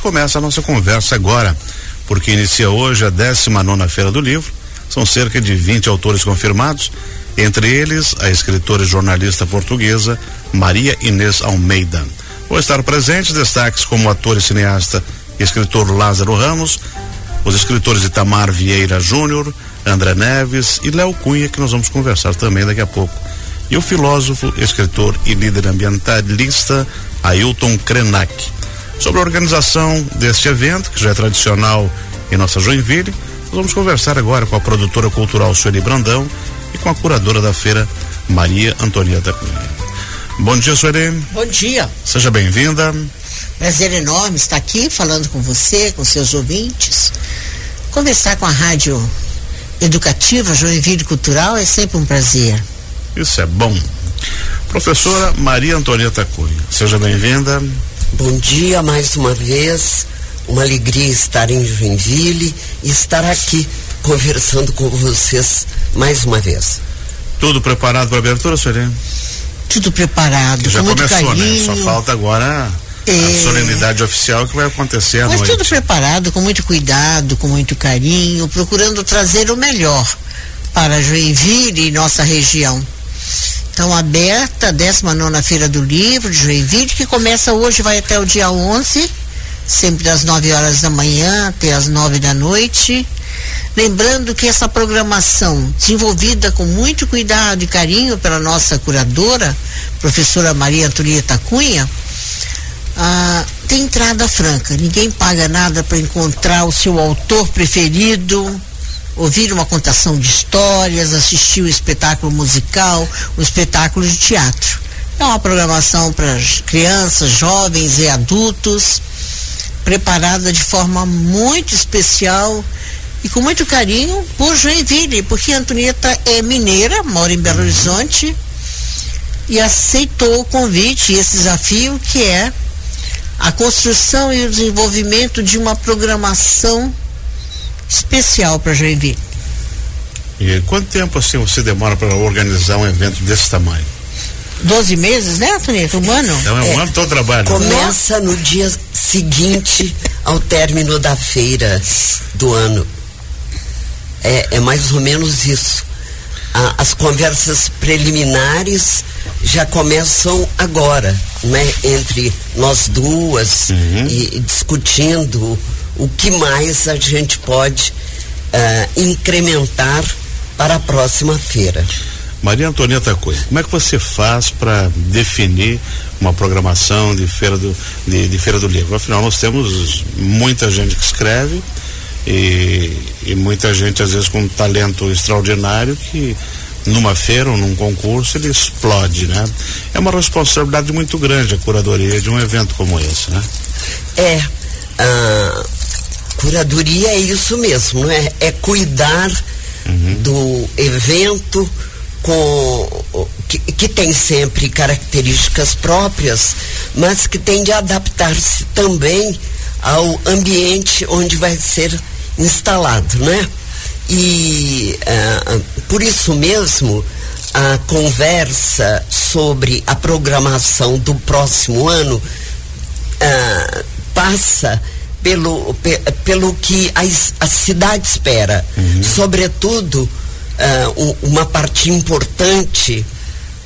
gente começa a nossa conversa agora, porque inicia hoje a 19 Feira do Livro. São cerca de 20 autores confirmados, entre eles a escritora e jornalista portuguesa Maria Inês Almeida. Vou estar presentes destaques como ator e cineasta e escritor Lázaro Ramos, os escritores Itamar Vieira Júnior, André Neves e Léo Cunha, que nós vamos conversar também daqui a pouco. E o filósofo, escritor e líder ambientalista Ailton Krenak. Sobre a organização deste evento, que já é tradicional em nossa Joinville, nós vamos conversar agora com a produtora cultural Sueli Brandão e com a curadora da feira, Maria Antonieta Cunha. Bom dia, Sueli. Bom dia. Seja bem-vinda. Prazer enorme estar aqui falando com você, com seus ouvintes. Conversar com a rádio educativa Joinville Cultural é sempre um prazer. Isso é bom. Professora Maria Antonieta Cunha, seja bem-vinda. Bom dia mais uma vez. Uma alegria estar em Joinville e estar aqui conversando com vocês mais uma vez. Tudo preparado para a abertura, senhora? tudo preparado. Já com começou, muito né? carinho. Só falta agora É. a solenidade oficial que vai acontecer Mas tudo preparado, com muito cuidado, com muito carinho, procurando trazer o melhor para Joinville e nossa região. Então, aberta a 19 Feira do Livro de Joinville, que começa hoje, vai até o dia 11, sempre das 9 horas da manhã até as 9 da noite. Lembrando que essa programação, desenvolvida com muito cuidado e carinho pela nossa curadora, professora Maria Antonieta Cunha, ah, tem entrada franca. Ninguém paga nada para encontrar o seu autor preferido, ouvir uma contação de histórias, assistir o espetáculo musical, o espetáculo de teatro. É uma programação para crianças, jovens e adultos, preparada de forma muito especial e com muito carinho por Joinville, porque a Antonieta é mineira, mora em Belo Horizonte e aceitou o convite e esse desafio que é a construção e o desenvolvimento de uma programação especial para Joinville. E quanto tempo assim você demora para organizar um evento desse tamanho? 12 meses, né, Antonieta? Um ano? Então é um ano todo trabalho. Começa no dia seguinte ao término da feira do ano. É, é mais ou menos isso. A- as conversas preliminares já começam agora, né? Entre nós duas e, e discutindo o que mais a gente pode ah, incrementar para a próxima feira. Maria Antonieta Cunha, como é que você faz para definir uma programação de feira do de, de feira do livro? Afinal, nós temos muita gente que escreve e, e muita gente às vezes com um talento extraordinário que numa feira ou num concurso ele explode, né? É uma responsabilidade muito grande a curadoria de um evento como esse, né? É, a curadoria é isso mesmo, é? É cuidar do evento com que, que tem sempre características próprias, mas que tem de adaptar-se também ao ambiente onde vai ser instalado, né? E ah, por isso mesmo a conversa sobre a programação do próximo ano ah, passa pelo, pe- pelo que a, a cidade espera. Sobretudo, ah, u- uma parte importante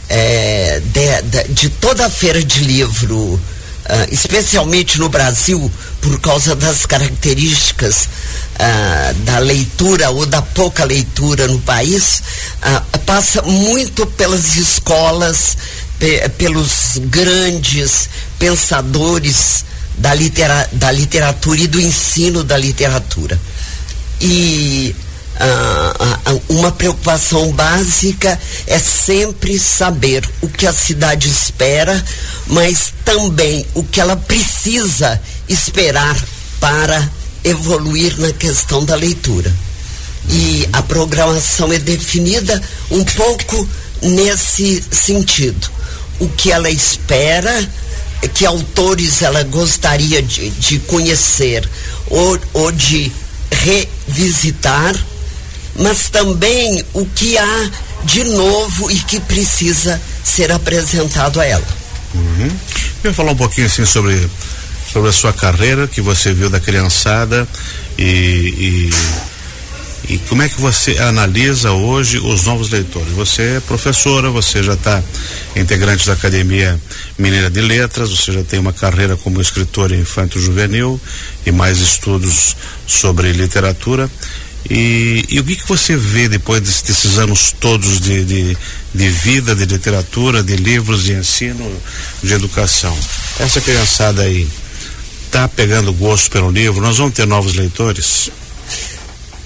eh, de, de- de toda a feira de livro, ah, especialmente no Brasil, por causa das características ah, da leitura ou da pouca leitura no país, passa muito pelas escolas, pe- pelos grandes pensadores da, litera, da literatura e do ensino da literatura. E ah, ah, ah, uma preocupação básica é sempre saber o que a cidade espera, mas também o que ela precisa esperar para evoluir na questão da leitura. E a programação é definida um pouco nesse sentido. O que ela espera, que autores ela gostaria de, de conhecer ou, ou de revisitar, mas também o que há de novo e que precisa ser apresentado a ela. Uhum. Eu falar um pouquinho assim sobre sobre a sua carreira que você viu da criançada e, e, e como é que você analisa hoje os novos leitores? Você é professora, você já está integrante da Academia Mineira de Letras, você já tem uma carreira como escritora infanto juvenil e mais estudos sobre literatura. E, e, o que, que você vê depois desses anos todos de, de, de, vida, de literatura, de livros, de ensino, de educação? Essa criançada aí está pegando gosto pelo livro? Nós vamos ter novos leitores?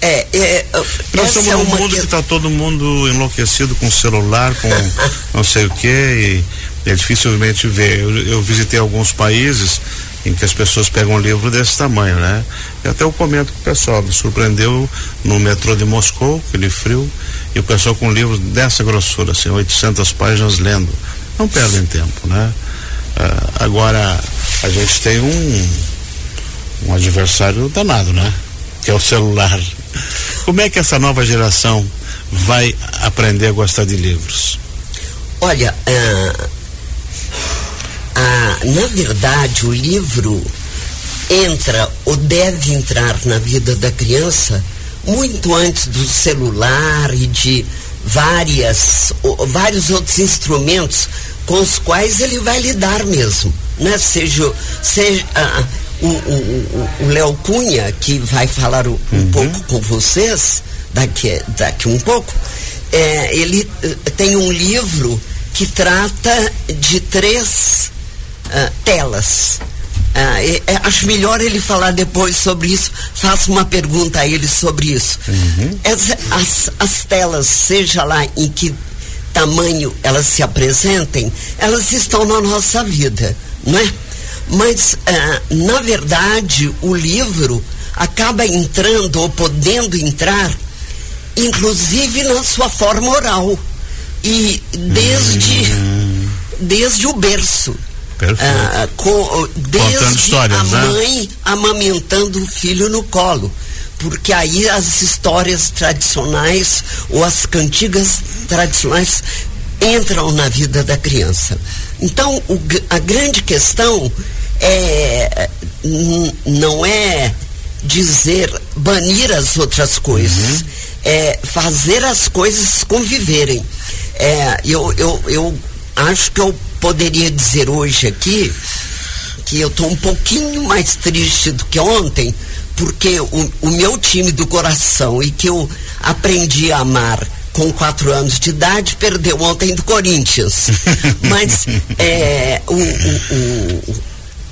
É, é, Nós somos é um mundo que está todo mundo enlouquecido com celular, com não sei o que, e é dificilmente ver. Eu, eu visitei alguns países em que as pessoas pegam um livro desse tamanho, né? E até eu comento com o pessoal, me surpreendeu no metrô de Moscou, aquele frio, e o pessoal com um livro dessa grossura, assim, 800 páginas lendo. Não perdem tempo, né? Ah, agora, a gente tem um, um adversário danado, né? Que é o celular. Como é que essa nova geração vai aprender a gostar de livros? Olha, uh, ah, na verdade, o livro entra ou deve entrar na vida da criança muito antes do celular e de várias, vários outros instrumentos com os quais ele vai lidar mesmo. Né? Seja, seja ah, o, o, o Léo Cunha, que vai falar um, uhum. pouco com vocês daqui, daqui um pouco, é, ele eh, tem um livro que trata de três uh, telas. Uh, acho melhor ele falar depois sobre isso. Faço uma pergunta a ele sobre isso. Uhum. As, as, as, telas, seja lá em que tamanho elas se apresentem, elas estão na nossa vida, não é? Mas, uh, na verdade, o livro acaba entrando ou podendo entrar, inclusive na sua forma oral. E desde, uhum. desde o berço. Ah, com, desde a né? mãe né? amamentando o filho no colo. Porque aí as histórias tradicionais ou as cantigas tradicionais entram na vida da criança. Então, o, a grande questão é não é dizer banir as outras coisas, uhum. é fazer as coisas conviverem. É, eu, eu, eu acho que eu poderia dizer hoje aqui que eu estou um pouquinho mais triste do que ontem, porque o, o meu time do coração e que eu aprendi a amar com quatro anos de idade perdeu ontem do Corinthians. Mas é, o, o,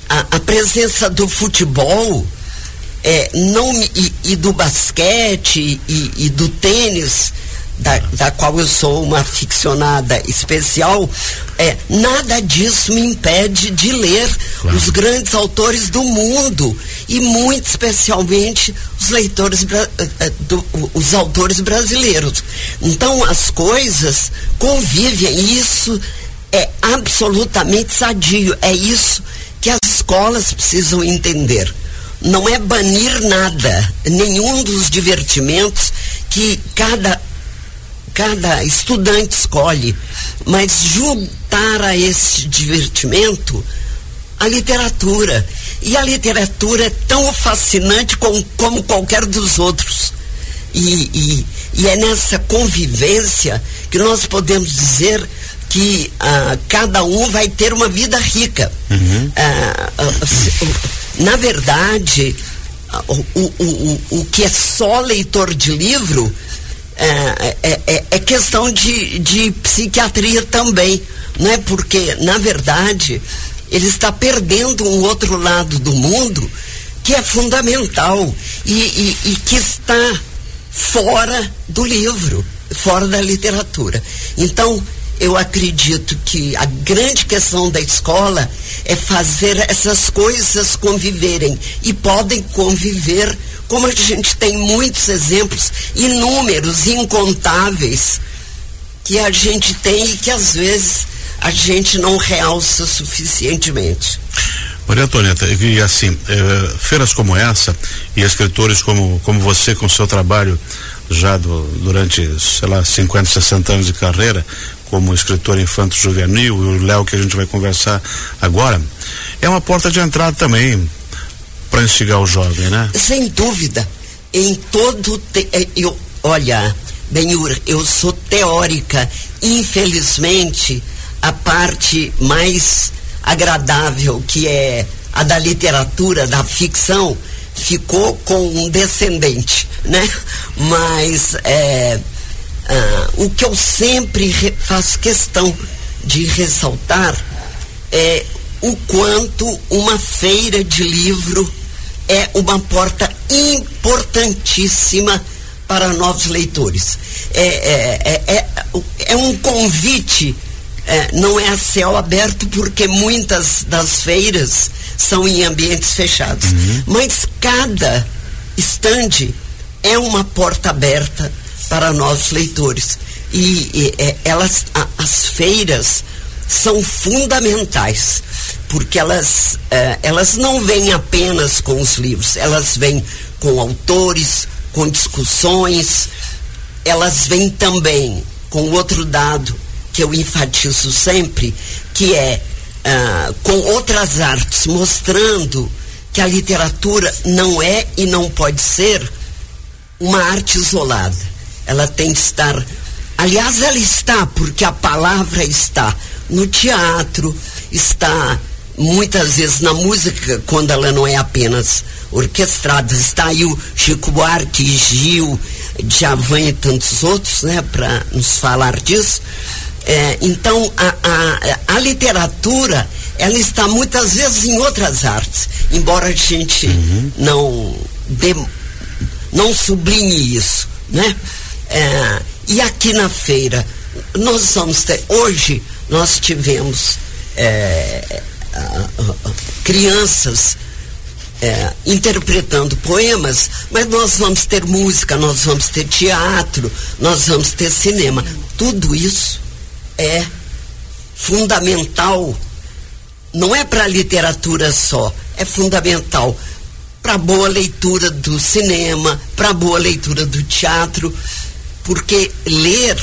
a, a, presença do futebol é, não, e, e do basquete e, e do tênis da, da qual eu sou uma ficcionada especial, é, nada disso me impede de ler claro. os grandes autores do mundo e muito especialmente os leitores eh, eh, do, os autores brasileiros. Então as coisas convivem, isso é absolutamente sadio, é isso que as escolas precisam entender. Não é banir nada, nenhum dos divertimentos que cada cada estudante escolhe, mas juntar a esse divertimento a literatura. E a literatura é tão fascinante como, como qualquer dos outros. E, e, e, é nessa convivência que nós podemos dizer que ah, cada um vai ter uma vida rica. Uhum. Ah, na verdade, o, o, o, o que é só leitor de livro é, é, é, é questão de, de psiquiatria também, não é? Porque, na verdade, ele está perdendo um outro lado do mundo que é fundamental e, e, e que está fora do livro, fora da literatura. Então, eu acredito que a grande questão da escola é fazer essas coisas conviverem e podem conviver como a gente tem muitos exemplos, inúmeros, incontáveis, que a gente tem e que às vezes a gente não realça suficientemente. Maria Antonieta, e assim, eh, feiras como essa e escritores como, como você com seu trabalho já do, durante, sei lá, 50, 60 anos de carreira, como escritor infanto juvenil, e o Léo que a gente vai conversar agora, é uma porta de entrada também para instigar o jovem, né? Sem dúvida. Em todo. Te, é, eu, olha, Benhur, eu sou teórica. Infelizmente, a parte mais agradável, que é a da literatura, da ficção, ficou com um descendente, né? Mas é, ah, o que eu sempre faço questão de ressaltar é o quanto uma feira de livro é uma porta importantíssima para novos leitores. É, é, é, é, é um convite, é, não é a céu aberto, porque muitas das feiras são em ambientes fechados. Uhum. Mas cada estande é uma porta aberta para novos leitores. E, e é, elas, a, as feiras são fundamentais porque elas, eh, elas não vêm apenas com os livros, elas vêm com autores, com discussões, elas vêm também com outro dado que eu enfatizo sempre, que é ah, com outras artes, mostrando que a literatura não é e não pode ser uma arte isolada. Ela tem que estar. Aliás, ela está, porque a palavra está no teatro, está muitas vezes na música, quando ela não é apenas orquestrada, está aí o Chico Buarque, Gil, Djavan e tantos outros, né, para nos falar disso. É, então, a, a, a, literatura, ela está muitas vezes em outras artes, embora a gente uhum. não dê, não sublinhe isso, né? É, e aqui na feira, nós vamos ter, hoje nós tivemos é, crianças é, interpretando poemas, mas nós vamos ter música, nós vamos ter teatro, nós vamos ter cinema. Tudo isso é fundamental, não é para a literatura só, é fundamental. Para boa leitura do cinema, para boa leitura do teatro, porque ler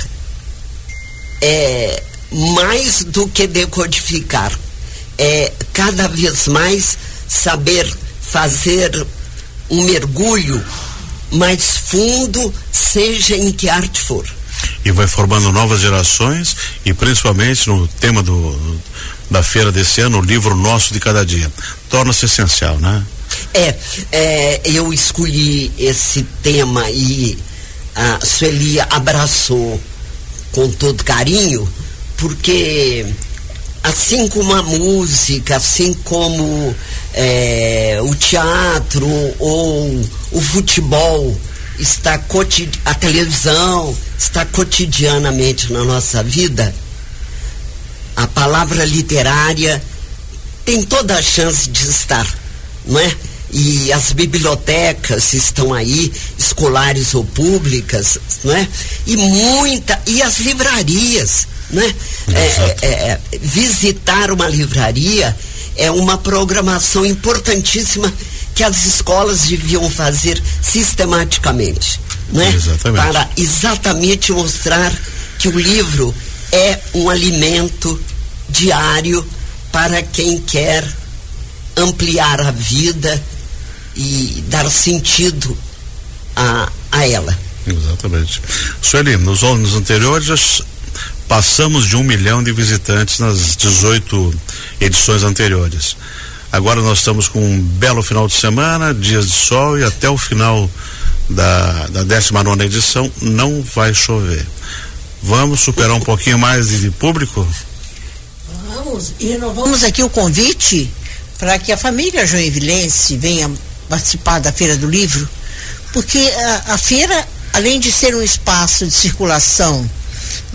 é mais do que decodificar. É cada vez mais saber fazer um mergulho mais fundo, seja em que arte for. E vai formando novas gerações e principalmente no tema do da feira desse ano, o livro nosso de cada dia. Torna-se essencial, né? É, é, eu escolhi esse tema e a Sueli abraçou com todo carinho, porque assim como a música, assim como é, o teatro ou o futebol está a televisão está cotidianamente na nossa vida, a palavra literária tem toda a chance de estar, não é? E as bibliotecas estão aí, escolares ou públicas, não é? E muita, e as livrarias né? É, é, visitar uma livraria é uma programação importantíssima que as escolas deviam fazer sistematicamente, né? Exatamente. Para exatamente mostrar que o livro é um alimento diário para quem quer ampliar a vida e dar sentido a, a ela. Exatamente. Sueli, nos anos anteriores Passamos de um milhão de visitantes nas 18 edições anteriores. Agora nós estamos com um belo final de semana, dias de sol e até o final da, da 19 edição não vai chover. Vamos superar um pouquinho mais de, público? Vamos, e renovamos aqui o convite para que a família joinvilense venha participar da Feira do Livro, porque a, a feira, além de ser um espaço de circulação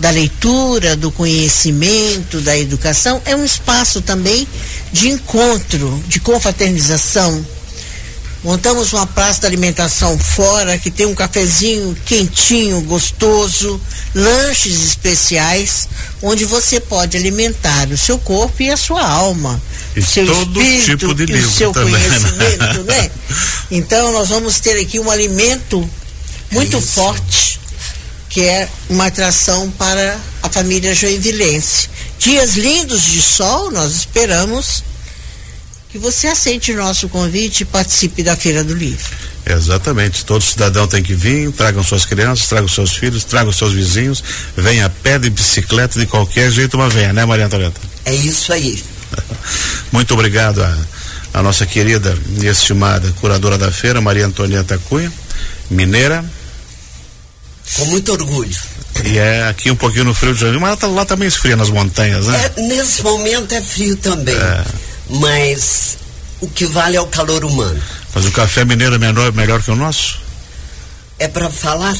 da leitura, do conhecimento, da educação, é um espaço também de encontro, de confraternização. Montamos uma praça de alimentação fora que tem um cafezinho quentinho, gostoso, lanches especiais, onde você pode alimentar o seu corpo e a sua alma. E seu todo espírito tipo de e livro o seu também, né? conhecimento, né? Então nós vamos ter aqui um alimento muito Isso. forte que é uma atração para a família joinvilense. Dias lindos de sol, nós esperamos que você aceite o nosso convite e participe da Feira do Livro. Exatamente. Todo cidadão tem que vir, tragam suas crianças, tragam seus filhos, tragam seus vizinhos, venha a pé de bicicleta, de qualquer jeito, uma venha, né, Maria Antonieta? É isso aí. Muito obrigado a, a nossa querida e estimada curadora da feira, Maria Antonieta Cunha, mineira. Com muito orgulho. E é aqui um pouquinho no frio de janeiro, mas tá, lá também esfria nas montanhas, né? É, nesse momento é frio também. É. Mas o que vale é o calor humano. Mas o café mineiro é menor, melhor que o nosso? É para falar?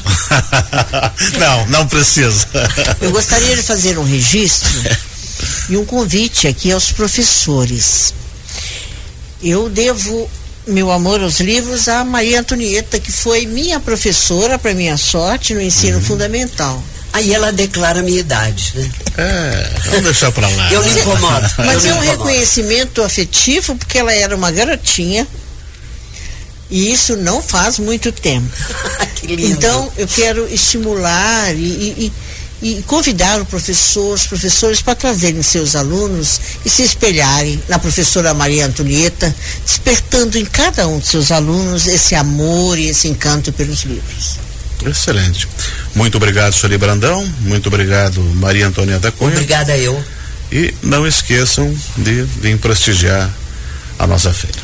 não, não precisa. Eu gostaria de fazer um registro e um convite aqui aos professores. Eu devo meu amor aos livros a Maria Antonieta, que foi minha professora, para minha sorte, no ensino uhum. fundamental. Aí ela declara a minha idade, né? É, vamos deixar pra lá. Eu me incomodo. Mas é um reconhecimento afetivo, porque ela era uma garotinha. E isso não faz muito tempo. que lindo. Então, eu quero estimular e, e, e convidar o professor, os professores para trazerem seus alunos e se espelharem na professora Maria Antonieta, despertando em cada um de seus alunos esse amor e esse encanto pelos livros. Excelente. Muito obrigado, Soli Brandão. Muito obrigado, Maria Antonieta Cunha. Obrigada eu. E não esqueçam de vir prestigiar a nossa feira.